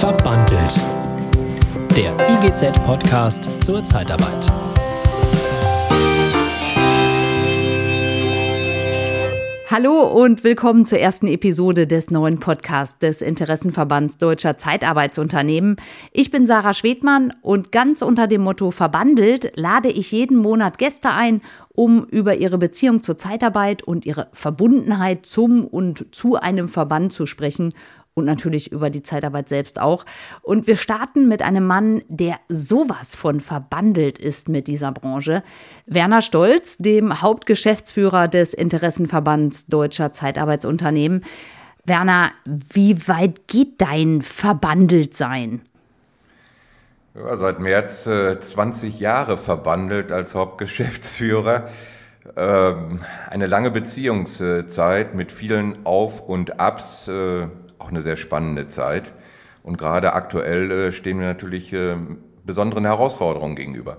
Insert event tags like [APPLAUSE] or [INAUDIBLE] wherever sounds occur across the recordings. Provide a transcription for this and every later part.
Verbandelt. Der IGZ-Podcast zur Zeitarbeit. Hallo und willkommen zur ersten Episode des neuen Podcasts des Interessenverbands Deutscher Zeitarbeitsunternehmen. Ich bin Sarah Schwedmann und ganz unter dem Motto Verbandelt lade ich jeden Monat Gäste ein, um über ihre Beziehung zur Zeitarbeit und ihre Verbundenheit zum und zu einem Verband zu sprechen und natürlich über die Zeitarbeit selbst auch. Und wir starten mit einem Mann, der sowas von verbandelt ist mit dieser Branche. Werner Stolz, dem Hauptgeschäftsführer des Interessenverbands Deutscher Zeitarbeitsunternehmen. Werner, wie weit geht dein Verbandeltsein? Ja, seit März äh, 20 Jahre verbandelt als Hauptgeschäftsführer. Ähm, eine lange Beziehungszeit mit vielen Auf- und Abs, äh, auch eine sehr spannende Zeit. Und gerade aktuell äh, stehen wir natürlich äh, besonderen Herausforderungen gegenüber.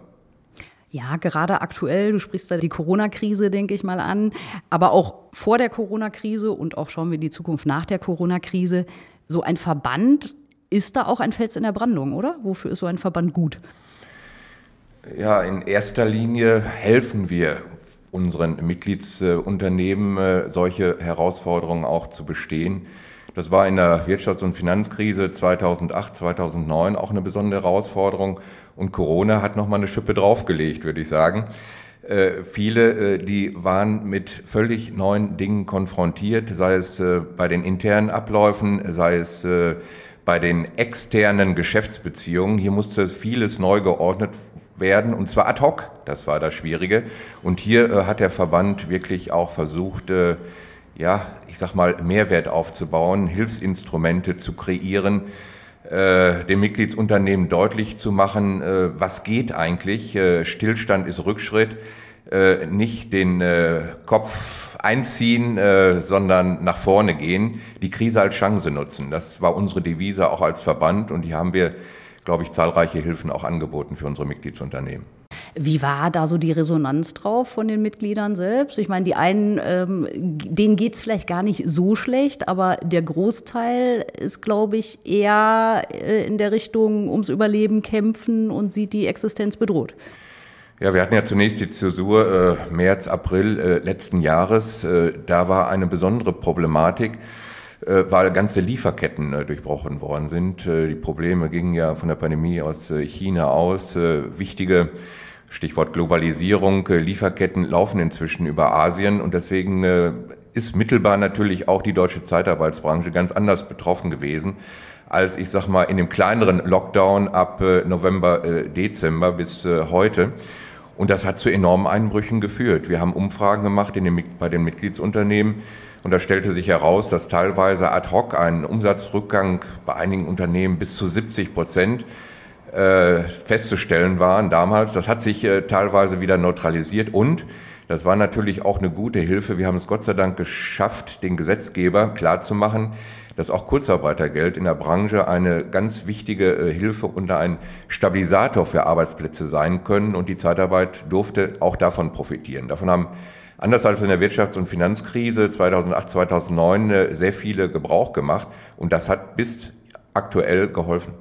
Ja, gerade aktuell, du sprichst da die Corona-Krise, denke ich mal an, aber auch vor der Corona-Krise und auch schauen wir die Zukunft nach der Corona-Krise. So ein Verband ist da auch ein Fels in der Brandung, oder? Wofür ist so ein Verband gut? Ja, in erster Linie helfen wir unseren Mitgliedsunternehmen, äh, solche Herausforderungen auch zu bestehen. Das war in der Wirtschafts- und Finanzkrise 2008, 2009 auch eine besondere Herausforderung. Und Corona hat nochmal eine Schippe draufgelegt, würde ich sagen. Äh, viele, äh, die waren mit völlig neuen Dingen konfrontiert, sei es äh, bei den internen Abläufen, sei es äh, bei den externen Geschäftsbeziehungen. Hier musste vieles neu geordnet werden, und zwar ad hoc. Das war das Schwierige. Und hier äh, hat der Verband wirklich auch versucht, äh, ja, ich sag mal, Mehrwert aufzubauen, Hilfsinstrumente zu kreieren, äh, dem Mitgliedsunternehmen deutlich zu machen, äh, was geht eigentlich. Äh, Stillstand ist Rückschritt, äh, nicht den äh, Kopf einziehen, äh, sondern nach vorne gehen, die Krise als Chance nutzen. Das war unsere Devise auch als Verband und die haben wir, glaube ich, zahlreiche Hilfen auch angeboten für unsere Mitgliedsunternehmen. Wie war da so die Resonanz drauf von den Mitgliedern selbst? Ich meine, die einen, ähm, denen geht es vielleicht gar nicht so schlecht, aber der Großteil ist, glaube ich, eher äh, in der Richtung ums Überleben kämpfen und sieht die Existenz bedroht. Ja, wir hatten ja zunächst die Zäsur äh, März, April äh, letzten Jahres. Äh, da war eine besondere Problematik, weil ganze Lieferketten äh, durchbrochen worden sind. Äh, die Probleme gingen ja von der Pandemie aus äh, China aus. Äh, wichtige Stichwort Globalisierung, äh, Lieferketten laufen inzwischen über Asien und deswegen äh, ist mittelbar natürlich auch die deutsche Zeitarbeitsbranche ganz anders betroffen gewesen als ich sag mal in dem kleineren Lockdown ab äh, November, Dezember bis heute. Und das hat zu enormen Einbrüchen geführt. Wir haben Umfragen gemacht den, bei den Mitgliedsunternehmen und da stellte sich heraus, dass teilweise ad hoc ein Umsatzrückgang bei einigen Unternehmen bis zu 70 Prozent äh, festzustellen waren damals. Das hat sich äh, teilweise wieder neutralisiert und das war natürlich auch eine gute Hilfe. Wir haben es Gott sei Dank geschafft, den Gesetzgeber klarzumachen, dass auch Kurzarbeitergeld in der Branche eine ganz wichtige äh, Hilfe und ein Stabilisator für Arbeitsplätze sein können. Und die Zeitarbeit durfte auch davon profitieren. Davon haben anders als in der Wirtschafts- und Finanzkrise 2008, 2009 äh, sehr viele Gebrauch gemacht. Und das hat bis aktuell geholfen.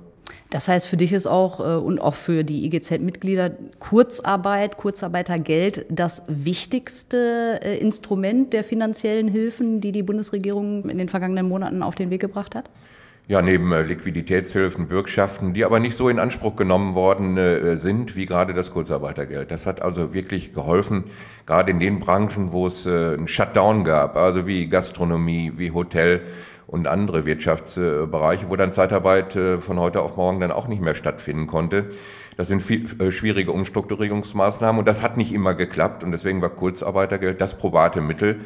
Das heißt, für dich ist auch äh, und auch für die IGZ-Mitglieder Kurzarbeit, Kurzarbeitergeld das wichtigste äh, Instrument der finanziellen Hilfen, die die Bundesregierung in den vergangenen Monaten auf den Weg gebracht hat? Ja, neben äh, Liquiditätshilfen, Bürgschaften, die aber nicht so in Anspruch genommen worden äh, sind wie gerade das Kurzarbeitergeld. Das hat also wirklich geholfen, gerade in den Branchen, wo es äh, einen Shutdown gab, also wie Gastronomie, wie Hotel und andere Wirtschaftsbereiche, wo dann Zeitarbeit von heute auf morgen dann auch nicht mehr stattfinden konnte. Das sind viel, schwierige Umstrukturierungsmaßnahmen und das hat nicht immer geklappt und deswegen war Kurzarbeitergeld das probate Mittel,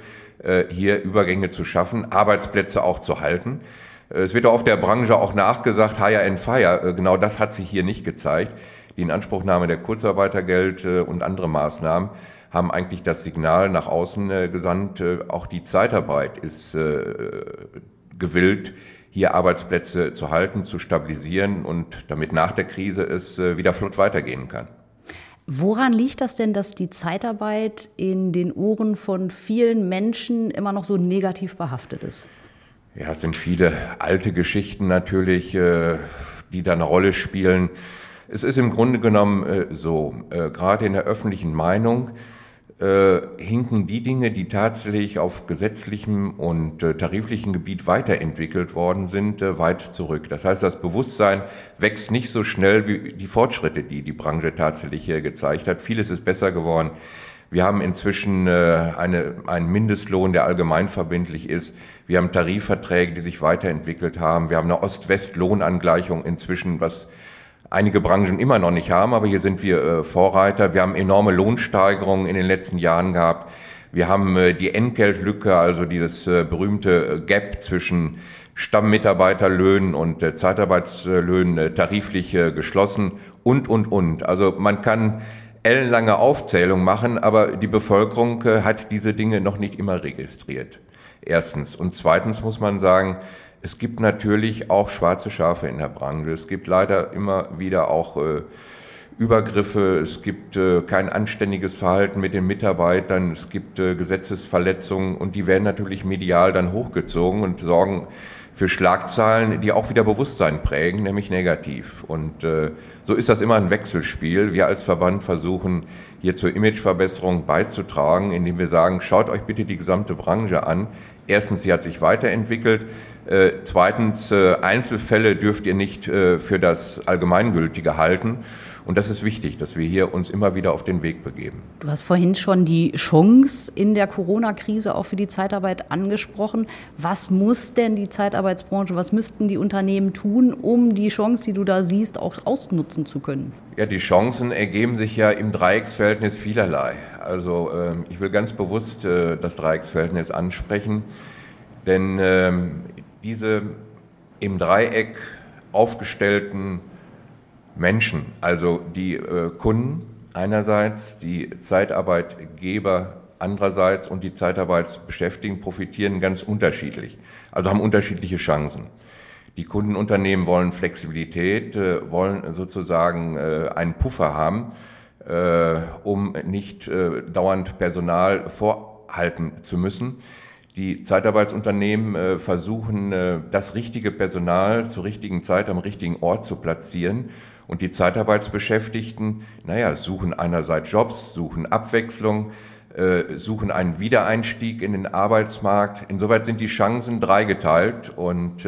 hier Übergänge zu schaffen, Arbeitsplätze auch zu halten. Es wird auf der Branche auch nachgesagt, hire and fire. Genau das hat sich hier nicht gezeigt. Die Inanspruchnahme der Kurzarbeitergeld und andere Maßnahmen haben eigentlich das Signal nach außen gesandt, auch die Zeitarbeit ist gewillt, hier Arbeitsplätze zu halten, zu stabilisieren und damit nach der Krise es äh, wieder flott weitergehen kann. Woran liegt das denn, dass die Zeitarbeit in den Ohren von vielen Menschen immer noch so negativ behaftet ist? Ja, es sind viele alte Geschichten natürlich, äh, die da eine Rolle spielen. Es ist im Grunde genommen äh, so, äh, gerade in der öffentlichen Meinung hinken die Dinge, die tatsächlich auf gesetzlichem und tariflichem Gebiet weiterentwickelt worden sind, weit zurück. Das heißt, das Bewusstsein wächst nicht so schnell wie die Fortschritte, die die Branche tatsächlich hier gezeigt hat. Vieles ist besser geworden. Wir haben inzwischen eine, einen Mindestlohn, der allgemeinverbindlich ist. Wir haben Tarifverträge, die sich weiterentwickelt haben. Wir haben eine Ost-West-Lohnangleichung inzwischen, was einige Branchen immer noch nicht haben, aber hier sind wir äh, Vorreiter. Wir haben enorme Lohnsteigerungen in den letzten Jahren gehabt. Wir haben äh, die Entgeltlücke, also dieses äh, berühmte Gap zwischen Stammmitarbeiterlöhnen und Zeitarbeitslöhnen tariflich geschlossen und, und, und. Also man kann ellenlange Aufzählung machen, aber die Bevölkerung hat diese Dinge noch nicht immer registriert. Erstens. Und zweitens muss man sagen, es gibt natürlich auch schwarze Schafe in der Branche. Es gibt leider immer wieder auch äh, Übergriffe, es gibt äh, kein anständiges Verhalten mit den Mitarbeitern, es gibt äh, Gesetzesverletzungen und die werden natürlich medial dann hochgezogen und sorgen für Schlagzeilen, die auch wieder Bewusstsein prägen, nämlich negativ. Und äh, so ist das immer ein Wechselspiel. Wir als Verband versuchen hier zur Imageverbesserung beizutragen, indem wir sagen, schaut euch bitte die gesamte Branche an. Erstens, sie hat sich weiterentwickelt. Zweitens, Einzelfälle dürft ihr nicht für das Allgemeingültige halten. Und das ist wichtig, dass wir hier uns immer wieder auf den Weg begeben. Du hast vorhin schon die Chance in der Corona-Krise auch für die Zeitarbeit angesprochen. Was muss denn die Zeitarbeitsbranche, was müssten die Unternehmen tun, um die Chance, die du da siehst, auch ausnutzen zu können? Ja, die Chancen ergeben sich ja im Dreiecksverhältnis vielerlei. Also ähm, ich will ganz bewusst äh, das Dreiecksverhältnis ansprechen, denn ähm, diese im Dreieck aufgestellten Menschen, also die äh, Kunden einerseits, die Zeitarbeitgeber andererseits und die Zeitarbeitsbeschäftigten profitieren ganz unterschiedlich, also haben unterschiedliche Chancen. Die Kundenunternehmen wollen Flexibilität, äh, wollen sozusagen äh, einen Puffer haben, um nicht dauernd Personal vorhalten zu müssen. Die Zeitarbeitsunternehmen versuchen, das richtige Personal zur richtigen Zeit am richtigen Ort zu platzieren. Und die Zeitarbeitsbeschäftigten, naja, suchen einerseits Jobs, suchen Abwechslung, äh, suchen einen Wiedereinstieg in den Arbeitsmarkt. Insoweit sind die Chancen dreigeteilt und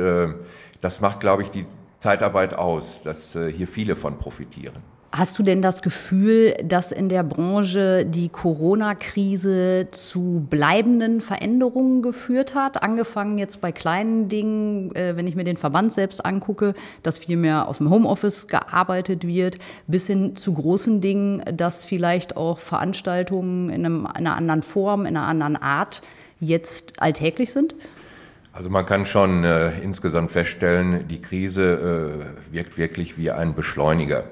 das macht, glaube ich, die Zeitarbeit aus, dass hier viele von profitieren. Hast du denn das Gefühl, dass in der Branche die Corona-Krise zu bleibenden Veränderungen geführt hat? Angefangen jetzt bei kleinen Dingen, äh, wenn ich mir den Verband selbst angucke, dass viel mehr aus dem Homeoffice gearbeitet wird, bis hin zu großen Dingen, dass vielleicht auch Veranstaltungen in, einem, in einer anderen Form, in einer anderen Art jetzt alltäglich sind? Also man kann schon äh, insgesamt feststellen, die Krise äh, wirkt wirklich wie ein Beschleuniger.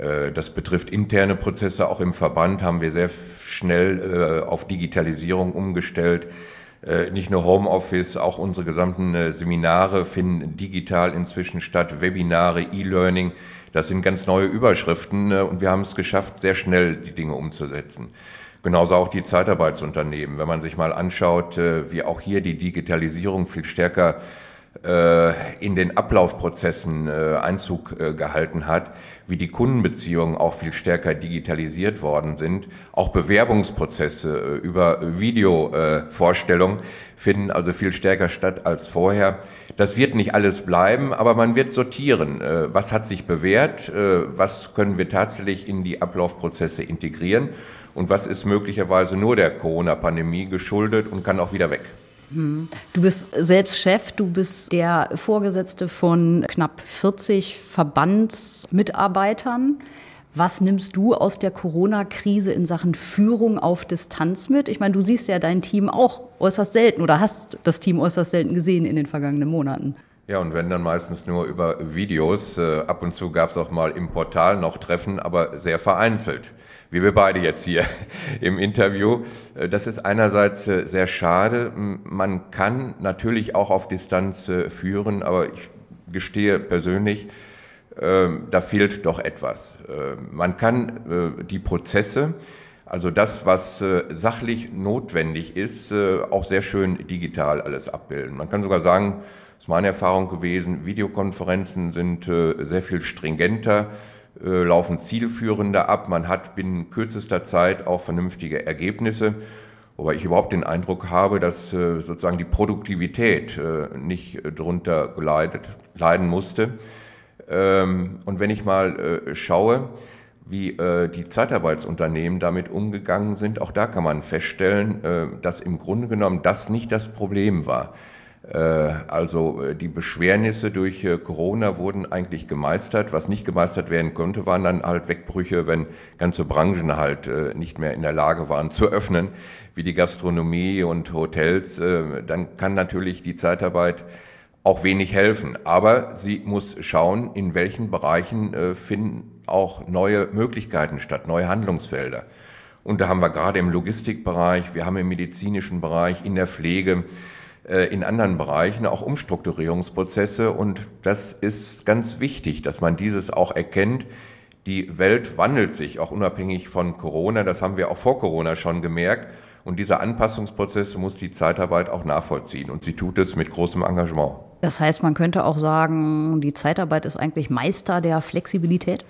Äh, das betrifft interne Prozesse. Auch im Verband haben wir sehr schnell äh, auf Digitalisierung umgestellt. Äh, nicht nur Homeoffice, auch unsere gesamten Seminare finden digital inzwischen statt, Webinare, E-Learning. Das sind ganz neue Überschriften und wir haben es geschafft, sehr schnell die Dinge umzusetzen. Genauso auch die Zeitarbeitsunternehmen. Wenn man sich mal anschaut, wie auch hier die Digitalisierung viel stärker in den Ablaufprozessen Einzug gehalten hat, wie die Kundenbeziehungen auch viel stärker digitalisiert worden sind. Auch Bewerbungsprozesse äh, über Videovorstellungen finden also viel stärker statt als vorher. Das wird nicht alles bleiben, aber man wird sortieren. Äh, was hat sich bewährt? Äh, was können wir tatsächlich in die Ablaufprozesse integrieren? Und was ist möglicherweise nur der Corona-Pandemie geschuldet und kann auch wieder weg? Du bist selbst Chef, du bist der Vorgesetzte von knapp 40 Verbandsmitarbeitern. Was nimmst du aus der Corona-Krise in Sachen Führung auf Distanz mit? Ich meine, du siehst ja dein Team auch äußerst selten oder hast das Team äußerst selten gesehen in den vergangenen Monaten. Ja, und wenn dann meistens nur über Videos. Äh, ab und zu gab es auch mal im Portal noch Treffen, aber sehr vereinzelt wie wir beide jetzt hier [LAUGHS] im Interview. Äh, das ist einerseits äh, sehr schade. Man kann natürlich auch auf Distanz führen, aber ich gestehe persönlich, ähm, da fehlt doch etwas. Man kann die Prozesse, Also das, was sachlich notwendig ist, auch sehr schön digital alles abbilden. Man kann sogar sagen, ist meine Erfahrung gewesen, Videokonferenzen sind äh, sehr viel stringenter, äh, laufen zielführender ab. Man hat binnen kürzester Zeit auch vernünftige Ergebnisse. Wobei ich überhaupt den Eindruck habe, dass äh, sozusagen die Produktivität nicht darunter geleidet, leiden musste. Ähm, und wenn ich mal schaue, wie die Zeitarbeitsunternehmen damit umgegangen sind. Auch da kann man feststellen, dass im Grunde genommen das nicht das Problem war. Äh, also äh, die Beschwernisse durch äh, Corona wurden eigentlich gemeistert. Was nicht gemeistert werden konnte, waren dann halt Wegbrüche, wenn ganze Branchen halt nicht mehr in der Lage waren zu öffnen, wie die Gastronomie und Hotels. Dann kann natürlich die Zeitarbeit auch wenig helfen. Aber sie muss schauen, in welchen Bereichen finden auch neue Möglichkeiten statt, neue Handlungsfelder. Und da haben wir gerade im Logistikbereich, wir haben im medizinischen Bereich, in der Pflege, in anderen Bereichen auch Umstrukturierungsprozesse. Und das ist ganz wichtig, dass man dieses auch erkennt. Die Welt wandelt sich, auch unabhängig von Corona. Das haben wir auch vor Corona schon gemerkt. Und diese Anpassungsprozesse muss die Zeitarbeit auch nachvollziehen. Und sie tut es mit großem Engagement. Das heißt, man könnte auch sagen, die Zeitarbeit ist eigentlich Meister der Flexibilität?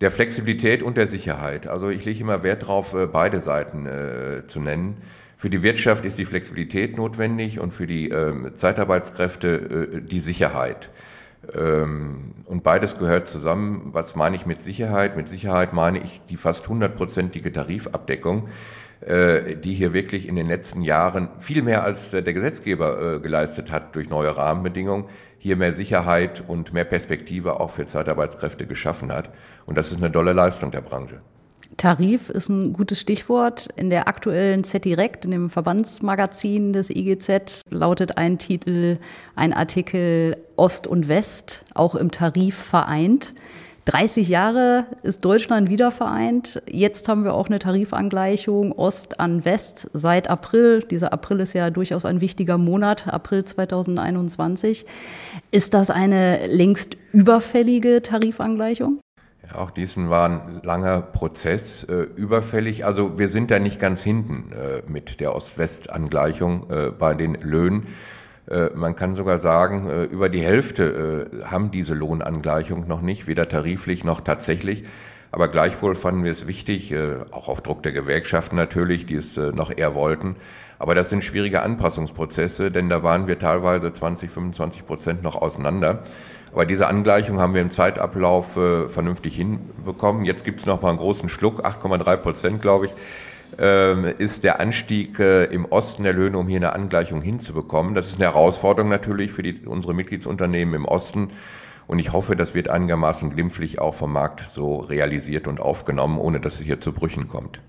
Der Flexibilität und der Sicherheit. Also ich lege immer Wert darauf, äh, beide Seiten äh, zu nennen. Für die Wirtschaft ist die Flexibilität notwendig und für die äh, Zeitarbeitskräfte äh, die Sicherheit. Ähm, und beides gehört zusammen. Was meine ich mit Sicherheit? Mit Sicherheit meine ich die fast hundertprozentige Tarifabdeckung äh, die hier wirklich in den letzten Jahren viel mehr als der Gesetzgeber äh, geleistet hat durch neue Rahmenbedingungen, hier mehr Sicherheit und mehr Perspektive auch für Zeitarbeitskräfte geschaffen hat. Und das ist eine tolle Leistung der Branche. Tarif ist ein gutes Stichwort. In der aktuellen Z-Direkt, in dem Verbandsmagazin des IGZ, lautet ein Titel, ein Artikel Ost und West, auch im Tarif vereint. 30 Jahre ist Deutschland wieder vereint. Jetzt haben wir auch eine Tarifangleichung Ost an West seit April. Dieser April ist ja durchaus ein wichtiger Monat, April 2021. Ist das eine längst überfällige Tarifangleichung? Ja, auch diesen war ein langer Prozess äh, überfällig. Also wir sind da nicht ganz hinten äh, mit der Ost-West-Angleichung äh, bei den Löhnen. Äh, man kann sogar sagen, äh, über die Hälfte äh, haben diese Lohnangleichung noch nicht, weder tariflich noch tatsächlich. Aber gleichwohl fanden wir es wichtig, auch auf Druck der Gewerkschaften natürlich, die es noch eher wollten. Aber das sind schwierige Anpassungsprozesse, denn da waren wir teilweise 20, 25 Prozent noch auseinander. Aber diese Angleichung haben wir im Zeitablauf vernünftig hinbekommen. Jetzt gibt es mal einen großen Schluck, 8,3 Prozent, glaube ich ähm, ist der Anstieg äh, im Osten der Löhne, um hier eine Angleichung hinzubekommen. Das ist eine Herausforderung natürlich für die, unsere Mitgliedsunternehmen im Osten. Und ich hoffe, das wird einigermaßen glimpflich auch vom Markt so realisiert und aufgenommen, ohne dass es hier zu Brüchen kommt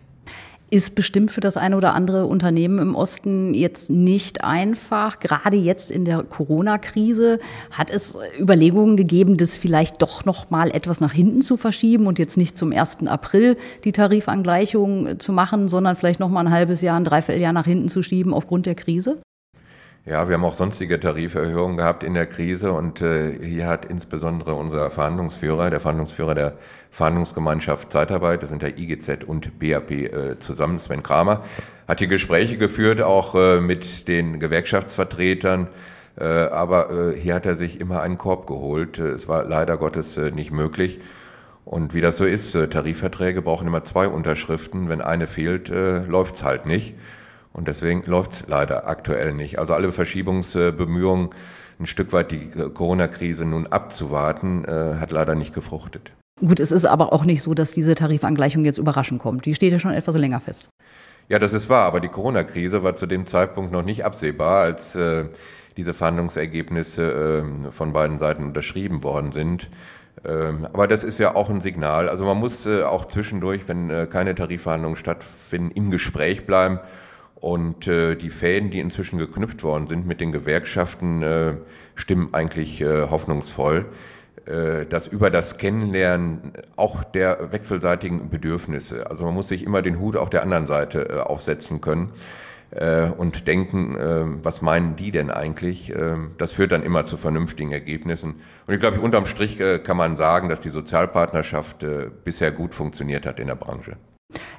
ist bestimmt für das eine oder andere Unternehmen im Osten jetzt nicht einfach. Gerade jetzt in der Corona-Krise hat es Überlegungen gegeben, das vielleicht doch noch mal etwas nach hinten zu verschieben und jetzt nicht zum 1. April die Tarifangleichung zu machen, sondern vielleicht noch mal ein halbes Jahr, ein Dreivierteljahr nach hinten zu schieben aufgrund der Krise? Ja, wir haben auch sonstige Tariferhöhungen gehabt in der Krise und äh, hier hat insbesondere unser Verhandlungsführer, der Verhandlungsführer der Verhandlungsgemeinschaft Zeitarbeit, das sind der IGZ und BAP äh, zusammen, Sven Kramer, hat hier Gespräche geführt, auch äh, mit den Gewerkschaftsvertretern, äh, aber äh, hier hat er sich immer einen Korb geholt. Äh, es war leider Gottes nicht möglich. Und wie das so ist, Tarifverträge brauchen immer zwei Unterschriften. Wenn eine fehlt, läuft's halt nicht. Und deswegen läuft es leider aktuell nicht. Also alle Verschiebungsbemühungen, ein Stück weit die Corona-Krise nun abzuwarten, äh, hat leider nicht gefruchtet. Gut, es ist aber auch nicht so, dass diese Tarifangleichung jetzt überraschend kommt. Die steht ja schon etwas länger fest. Ja, das ist wahr, aber die Corona-Krise war zu dem Zeitpunkt noch nicht absehbar, als äh, diese Verhandlungsergebnisse äh, von beiden Seiten unterschrieben worden sind. Ähm, aber das ist ja auch ein Signal. Also man muss äh, auch zwischendurch, wenn äh, keine Tarifverhandlungen stattfinden, im Gespräch bleiben und äh, die Fäden, die inzwischen geknüpft worden sind mit den Gewerkschaften, äh, stimmen eigentlich äh, hoffnungsvoll, äh, dass über das Kennenlernen auch der wechselseitigen Bedürfnisse, also man muss sich immer den Hut auf der anderen Seite äh, aufsetzen können äh, und denken, äh, was meinen die denn eigentlich? Äh, das führt dann immer zu vernünftigen Ergebnissen. Und ich glaube, unterm Strich äh, kann man sagen, dass die Sozialpartnerschaft äh, bisher gut funktioniert hat in der Branche.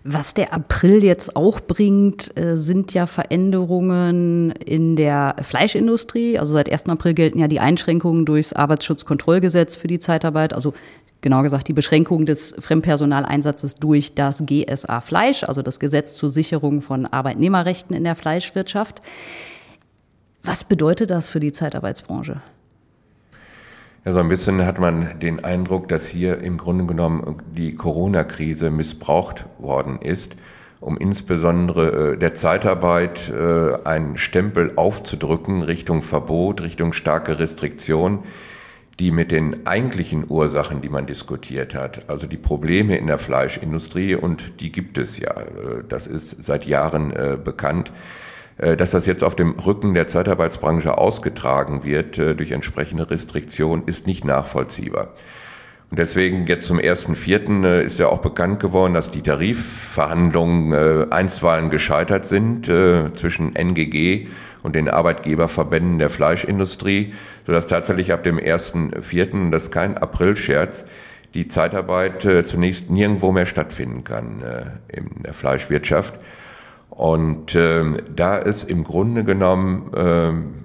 Was der April jetzt auch bringt, äh, sind ja Veränderungen in der Fleischindustrie. Also seit 1. April gelten ja die Einschränkungen durchs Arbeitsschutzkontrollgesetz für die Zeitarbeit. Also genau gesagt die Beschränkung des Fremdpersonaleinsatzes durch das GSA Fleisch, also das Gesetz zur Sicherung von Arbeitnehmerrechten in der Fleischwirtschaft. Was bedeutet das für die Zeitarbeitsbranche? Ja, so ein bisschen hat man den Eindruck, dass hier im Grunde genommen die Corona-Krise missbraucht worden ist, um insbesondere äh, der Zeitarbeit äh, einen Stempel aufzudrücken Richtung Verbot, Richtung starke Restriktion, die mit den eigentlichen Ursachen, die man diskutiert hat, also die Probleme in der Fleischindustrie, und die gibt es ja, äh, das ist seit Jahren bekannt, dass das jetzt auf dem Rücken der Zeitarbeitsbranche ausgetragen wird äh, durch entsprechende Restriktionen, ist nicht nachvollziehbar. Und deswegen jetzt zum 1.4. Äh, ist ja auch bekannt geworden, dass die Tarifverhandlungen einstweilen gescheitert sind zwischen NGG und den Arbeitgeberverbänden der Fleischindustrie, sodass tatsächlich ab dem 1.4., das ist kein Aprilscherz, die Zeitarbeit zunächst nirgendwo mehr stattfinden kann in der Fleischwirtschaft. Und ähm, da es im Grunde genommen ähm,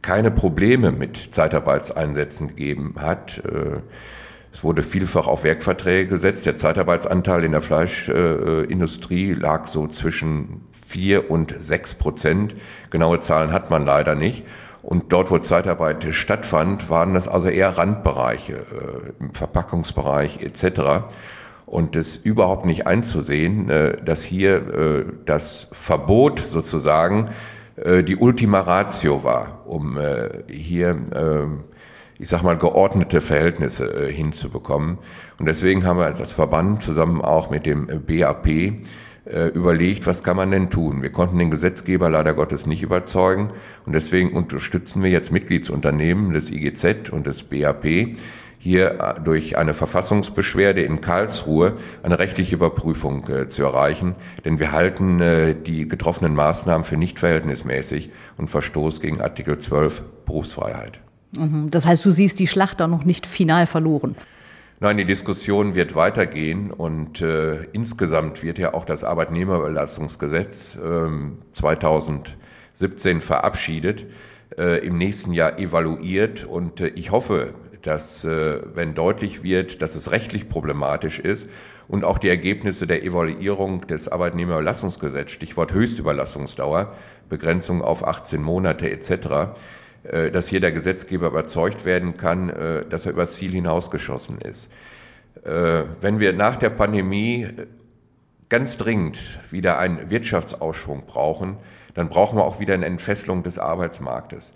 keine Probleme mit Zeitarbeitseinsätzen gegeben hat, äh, es wurde vielfach auf Werkverträge gesetzt. Der Zeitarbeitsanteil in der Fleischindustrie äh, lag so zwischen vier und sechs Prozent. Genaue Zahlen hat man leider nicht. Und dort, wo Zeitarbeit stattfand, waren das also eher Randbereiche, äh, im Verpackungsbereich etc und es überhaupt nicht einzusehen, äh, dass hier äh, das Verbot sozusagen äh, die Ultima Ratio war, um hier, ich sag mal, geordnete Verhältnisse hinzubekommen. Und deswegen haben wir als Verband zusammen auch mit dem BAP überlegt, was kann man denn tun? Wir konnten den Gesetzgeber leider Gottes nicht überzeugen und deswegen unterstützen wir jetzt Mitgliedsunternehmen des IGZ und des BAP, hier äh, durch eine Verfassungsbeschwerde in Karlsruhe eine rechtliche Überprüfung äh, zu erreichen. Denn wir halten äh, die getroffenen Maßnahmen für nicht verhältnismäßig und Verstoß gegen Artikel 12 Berufsfreiheit. Mhm. Das heißt, du siehst die Schlacht da noch nicht final verloren. Nein, die Diskussion wird weitergehen und äh, insgesamt wird ja auch das Arbeitnehmerüberlassungsgesetz äh, 2017 verabschiedet, äh, im nächsten Jahr evaluiert und äh, ich hoffe, dass äh, wenn deutlich wird, dass es rechtlich problematisch ist und auch die Ergebnisse der Evaluierung des Arbeitnehmerüberlassungsgesetzes, Stichwort Höchstüberlassungsdauer, Begrenzung auf 18 Monate etc., äh, dass hier der Gesetzgeber überzeugt werden kann, äh, dass er übers Ziel hinausgeschossen ist. Wenn wir nach der Pandemie ganz dringend wieder einen Wirtschaftsausschwung brauchen, dann brauchen wir auch wieder eine Entfesselung des Arbeitsmarktes.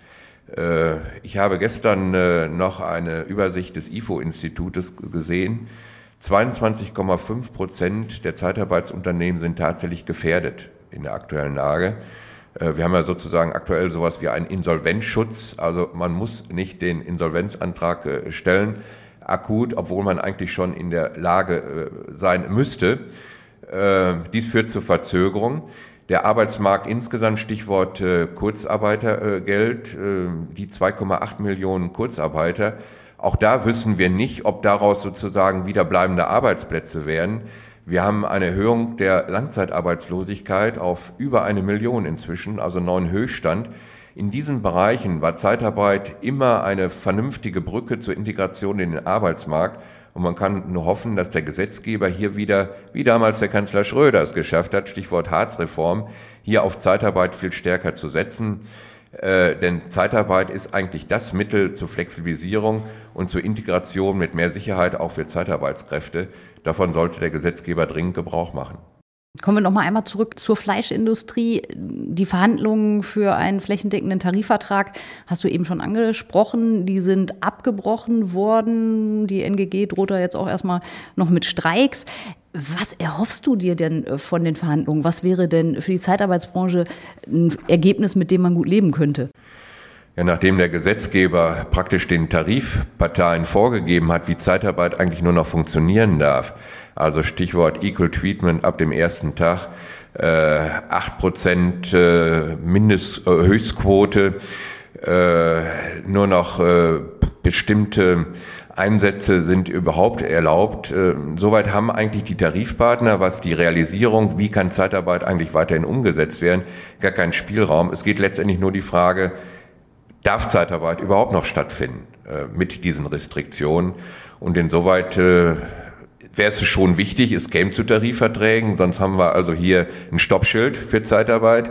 Äh, ich habe gestern äh, noch eine Übersicht des IFO-Institutes gesehen. 22,5 Prozent der Zeitarbeitsunternehmen sind tatsächlich gefährdet in der aktuellen Lage. Äh, wir haben ja sozusagen aktuell sowas wie einen Insolvenzschutz. Also man muss nicht den Insolvenzantrag stellen, akut, obwohl man eigentlich schon in der Lage sein müsste. Dies führt zu Verzögerung. Der Arbeitsmarkt insgesamt, Stichwort äh, Kurzarbeitergeld, äh, die 2,8 Millionen Kurzarbeiter. Auch da wissen wir nicht, ob daraus sozusagen wieder bleibende Arbeitsplätze werden. Wir haben eine Erhöhung der Langzeitarbeitslosigkeit auf über eine Million inzwischen, also neuen Höchststand. In diesen Bereichen war Zeitarbeit immer eine vernünftige Brücke zur Integration in den Arbeitsmarkt. Und man kann nur hoffen, dass der Gesetzgeber hier wieder, wie damals der Kanzler Schröder es geschafft hat, Stichwort Harzreform, hier auf Zeitarbeit viel stärker zu setzen. Äh, denn Zeitarbeit ist eigentlich das Mittel zur Flexibilisierung und zur Integration mit mehr Sicherheit auch für Zeitarbeitskräfte. Davon sollte der Gesetzgeber dringend Gebrauch machen. Kommen wir noch mal einmal zurück zur Fleischindustrie. Die Verhandlungen für einen flächendeckenden Tarifvertrag hast du eben schon angesprochen. Die sind abgebrochen worden. Die NGG droht da jetzt auch erstmal noch mit Streiks. Was erhoffst du dir denn äh, von den Verhandlungen? Was wäre denn für die Zeitarbeitsbranche ein Ergebnis, mit dem man gut leben könnte? Ja, nachdem der Gesetzgeber praktisch den Tarifparteien vorgegeben hat, wie Zeitarbeit eigentlich nur noch funktionieren darf, also Stichwort Equal Treatment ab dem ersten Tag, äh, 8% äh, Mindest, äh, Höchstquote, äh, nur noch äh, bestimmte Einsätze sind überhaupt erlaubt. Äh, soweit haben eigentlich die Tarifpartner, was die Realisierung, wie kann Zeitarbeit eigentlich weiterhin umgesetzt werden, gar keinen Spielraum. Es geht letztendlich nur die Frage, darf Zeitarbeit überhaupt noch stattfinden äh, mit diesen Restriktionen? Und insoweit äh, wäre es schon wichtig, es käme zu Tarifverträgen, sonst haben wir also hier ein Stoppschild für Zeitarbeit.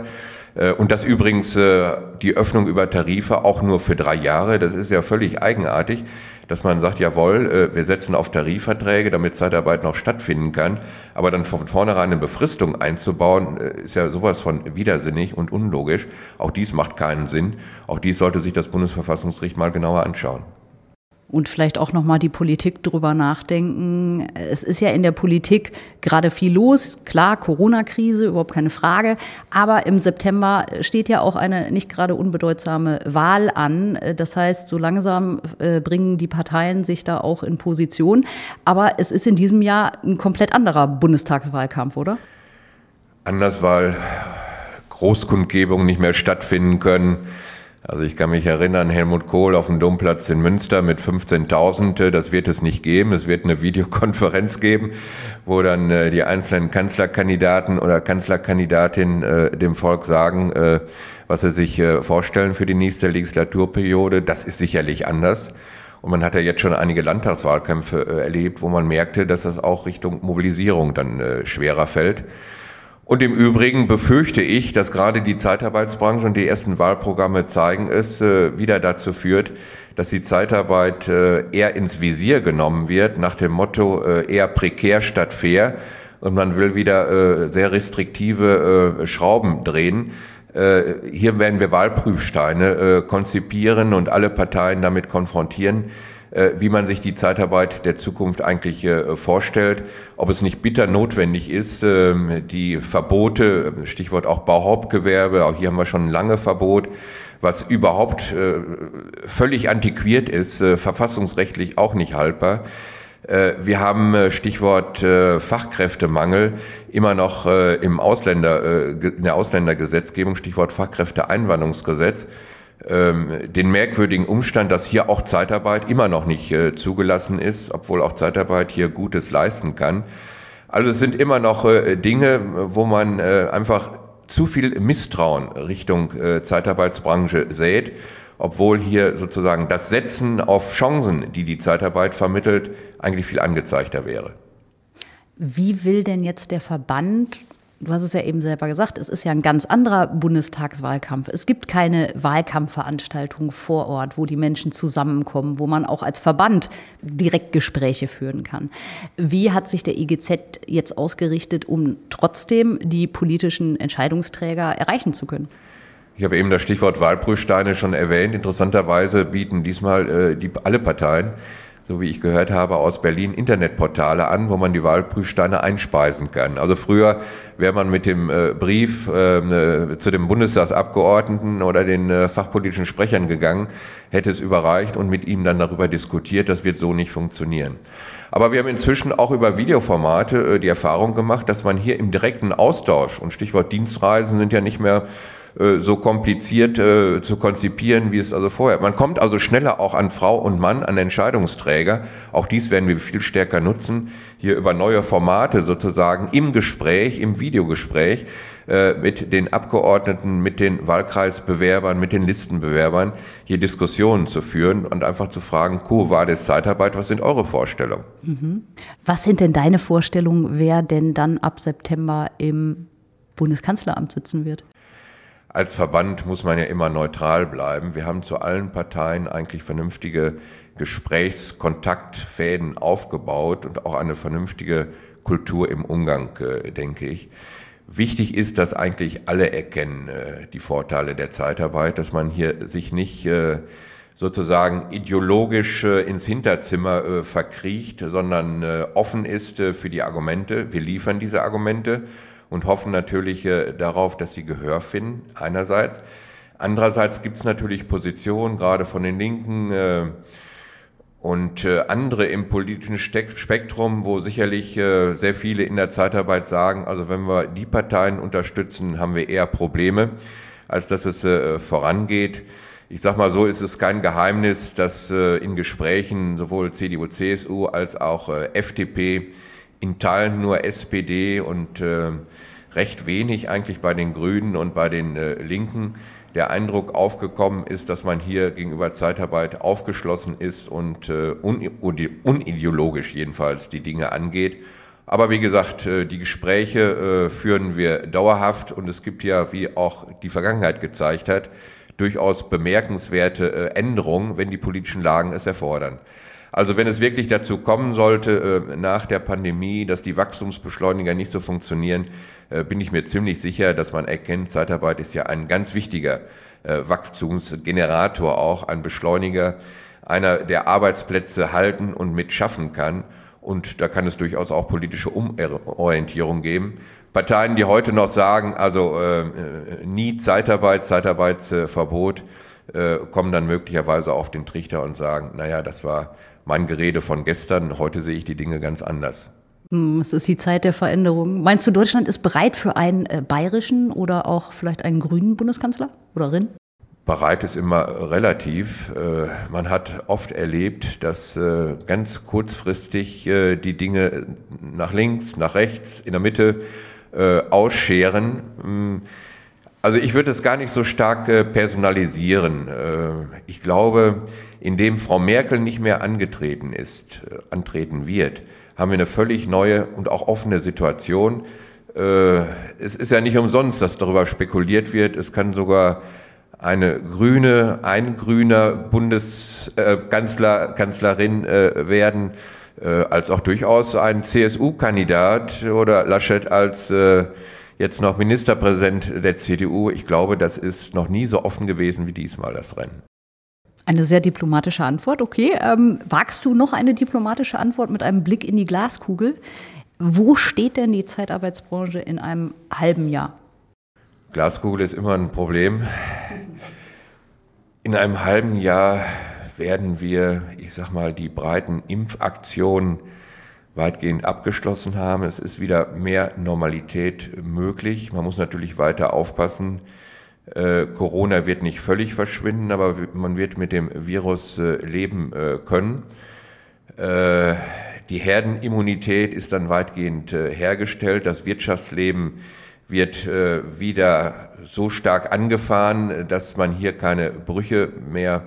Äh, und das übrigens äh, die Öffnung über Tarife auch nur für drei Jahre. Das ist ja völlig eigenartig, dass man sagt, jawohl, äh, wir setzen auf Tarifverträge, damit Zeitarbeit noch stattfinden kann. Aber dann von vornherein eine Befristung einzubauen, ist ja sowas von widersinnig und unlogisch. Auch dies macht keinen Sinn. Auch dies sollte sich das Bundesverfassungsgericht mal genauer anschauen und vielleicht auch noch mal die Politik drüber nachdenken. Es ist ja in der Politik gerade viel los, klar, Corona-Krise, überhaupt keine Frage, aber im September steht ja auch eine nicht gerade unbedeutsame Wahl an. Das heißt, so langsam äh, bringen die Parteien sich da auch in Position, aber es ist in diesem Jahr ein komplett anderer Bundestagswahlkampf, oder? Anders, weil Großkundgebungen nicht mehr stattfinden können also ich kann mich erinnern, Helmut Kohl auf dem Domplatz in Münster mit 15.000, das wird es nicht geben. Es wird eine Videokonferenz [LAUGHS] geben, wo dann äh, die einzelnen Kanzlerkandidaten oder Kanzlerkandidatin äh, dem Volk sagen, äh, was sie sich äh, vorstellen für die nächste Legislaturperiode. Das ist sicherlich anders. Und man hat ja jetzt schon einige Landtagswahlkämpfe äh, erlebt, wo man merkte, dass das auch Richtung Mobilisierung dann äh, schwerer fällt. Und im Übrigen befürchte ich, dass gerade die Zeitarbeitsbranche und die ersten Wahlprogramme zeigen es, äh, wieder dazu führt, dass die Zeitarbeit äh, eher ins Visier genommen wird, nach dem Motto äh, eher prekär statt fair. Und man will wieder sehr restriktive Schrauben drehen. Hier werden wir Wahlprüfsteine konzipieren und alle Parteien damit konfrontieren wie man sich die Zeitarbeit der Zukunft eigentlich äh, vorstellt, ob es nicht bitter notwendig ist, ähm, die Verbote, Stichwort auch Bauhauptgewerbe, auch hier haben wir schon ein lange Verbot, was überhaupt äh, völlig antiquiert ist, verfassungsrechtlich auch nicht haltbar. Wir haben Stichwort Fachkräftemangel immer noch im Ausländer, in der Ausländergesetzgebung, Stichwort Fachkräfteeinwanderungsgesetz den merkwürdigen Umstand, dass hier auch Zeitarbeit immer noch nicht äh, zugelassen ist, obwohl auch Zeitarbeit hier Gutes leisten kann. Also es sind immer noch äh, Dinge, wo man äh, einfach zu viel Misstrauen Richtung äh, Zeitarbeitsbranche sät, obwohl hier sozusagen das Setzen auf Chancen, die die Zeitarbeit vermittelt, eigentlich viel angezeigter wäre. Wie will denn jetzt der Verband du hast es ja eben selber gesagt, es ist ja ein ganz anderer Bundestagswahlkampf. Es gibt keine Wahlkampfveranstaltung vor Ort, wo die Menschen zusammenkommen, wo man auch als Verband direkt Gespräche führen kann. Wie hat sich der IGZ jetzt ausgerichtet, um trotzdem die politischen Entscheidungsträger erreichen zu können? Ich habe eben das Stichwort Wahlprüfsteine schon erwähnt. Interessanterweise bieten diesmal äh, die, alle Parteien so wie ich gehört habe, aus Berlin Internetportale an, wo man die Wahlprüfsteine einspeisen kann. Also früher wäre man mit dem äh, Brief äh, zu dem Bundestagsabgeordneten oder den äh, fachpolitischen Sprechern gegangen, hätte es überreicht und mit ihm dann darüber diskutiert. Das wird so nicht funktionieren. Aber wir haben inzwischen auch über Videoformate äh, die Erfahrung gemacht, dass man hier im direkten Austausch und Stichwort Dienstreisen sind ja nicht mehr äh, so kompliziert äh, zu konzipieren, wie es also vorher. Man kommt also schneller auch an Frau und Mann, an Entscheidungsträger. Auch dies werden wir viel stärker nutzen, hier über neue Formate sozusagen im Gespräch, im Videogespräch äh, mit den Abgeordneten, mit den Wahlkreisbewerbern, mit den Listenbewerbern hier Diskussionen zu führen und einfach zu fragen, Quo Vadis Zeitarbeit, was sind eure Vorstellungen? Mhm. Was sind denn deine Vorstellungen, wer denn dann ab September im Bundeskanzleramt sitzen wird? Als Verband muss man ja immer neutral bleiben. Wir haben zu allen Parteien eigentlich vernünftige Gesprächskontaktfäden aufgebaut und auch eine vernünftige Kultur im Umgang, äh, denke ich. Wichtig ist, dass eigentlich alle erkennen äh, die Vorteile der Zeitarbeit, dass man hier sich nicht äh, sozusagen ideologisch ins Hinterzimmer verkriecht, sondern offen ist für die Argumente. Wir liefern diese Argumente und hoffen natürlich äh, darauf, dass sie Gehör finden, einerseits. Andererseits gibt es natürlich Positionen, gerade von den Linken äh, und äh, andere im politischen Spektrum, wo sicherlich sehr viele in der Zeitarbeit sagen, also wenn wir die Parteien unterstützen, haben wir eher Probleme, als dass es vorangeht. Ich sag mal so, ist es kein Geheimnis, dass in Gesprächen sowohl CDU, CSU als auch FDP, in Teilen nur SPD und äh, recht wenig eigentlich bei den Grünen und bei den äh, Linken der Eindruck aufgekommen ist, dass man hier gegenüber Zeitarbeit aufgeschlossen ist und äh, unideologisch jedenfalls die Dinge angeht. Aber wie gesagt, äh, die Gespräche äh, führen wir dauerhaft und es gibt ja, wie auch die Vergangenheit gezeigt hat, durchaus bemerkenswerte äh, Änderungen, wenn die politischen Lagen es erfordern. Also wenn es wirklich dazu kommen sollte, nach der Pandemie, dass die Wachstumsbeschleuniger nicht so funktionieren, bin ich mir ziemlich sicher, dass man erkennt, Zeitarbeit ist ja ein ganz wichtiger Wachstumsgenerator, auch ein Beschleuniger, einer, der Arbeitsplätze halten und mitschaffen kann. Und da kann es durchaus auch politische Umorientierung geben. Parteien, die heute noch sagen, also äh, nie Zeitarbeit, Zeitarbeitsverbot, äh, kommen dann möglicherweise auf den Trichter und sagen, naja, das war mein Gerede von gestern, heute sehe ich die Dinge ganz anders. Hm, es ist die Zeit der Veränderung. Meinst du, Deutschland ist bereit für einen äh, bayerischen oder auch vielleicht einen grünen Bundeskanzler oder Rin? Bereit ist immer relativ. Äh, man hat oft erlebt, dass äh, ganz kurzfristig äh, die Dinge nach links, nach rechts, in der Mitte ausscheren. Hm, also ich würde es gar nicht so stark personalisieren. Ich glaube, indem Frau Merkel nicht mehr angetreten ist, antreten wird, haben wir eine völlig neue und auch offene Situation. Es ist ja nicht umsonst, dass darüber spekuliert wird. Es kann sogar eine grüne, ein grüner Bundeskanzler, Kanzlerin äh, werden, äh, als auch durchaus ein CSU-Kandidat oder Laschet als äh, jetzt noch Ministerpräsident der CDU. Ich glaube, das ist noch nie so offen gewesen wie diesmal das Rennen. Eine sehr diplomatische Antwort, okay. Ähm, wagst du noch eine diplomatische Antwort mit einem Blick in die Glaskugel? Wo steht denn die Zeitarbeitsbranche in einem halben Jahr? Glaskugel ist immer ein Problem. In einem halben Jahr werden wir, ich sag mal, die breiten Impfaktionen weitgehend abgeschlossen haben. Es ist wieder mehr Normalität möglich. Man muss natürlich weiter aufpassen. Äh, Corona wird nicht völlig verschwinden, aber man wird mit dem Virus äh, leben äh, können. Äh, die Herdenimmunität ist dann weitgehend äh, hergestellt. Das Wirtschaftsleben wird äh, wieder so stark angefahren, dass man hier keine Brüche mehr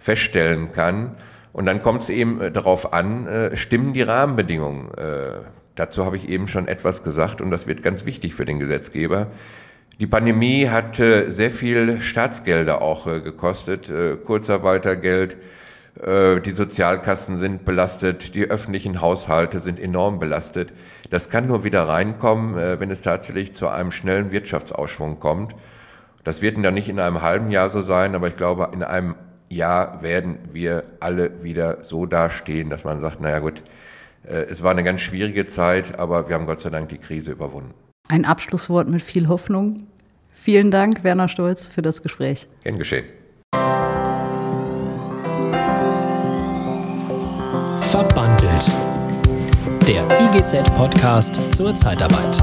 feststellen kann. Und dann kommt es eben darauf an, stimmen die Rahmenbedingungen. Dazu habe ich eben schon etwas gesagt und das wird ganz wichtig für den Gesetzgeber. Die Pandemie hat sehr viel Staatsgelder auch gekostet, Kurzarbeitergeld, äh, die Sozialkassen sind belastet, die öffentlichen Haushalte sind enorm belastet. Das kann nur wieder reinkommen, äh, wenn es tatsächlich zu einem schnellen Wirtschaftsausschwung kommt. Das wird dann nicht in einem halben Jahr so sein, aber ich glaube, in einem Jahr werden wir alle wieder so dastehen, dass man sagt, naja gut, äh, es war eine ganz schwierige Zeit, aber wir haben Gott sei Dank die Krise überwunden. Ein Abschlusswort mit viel Hoffnung. Vielen Dank, Werner Stolz, für das Gespräch. Gern geschehen. Verbandelt. Der IGZ-Podcast zur Zeitarbeit.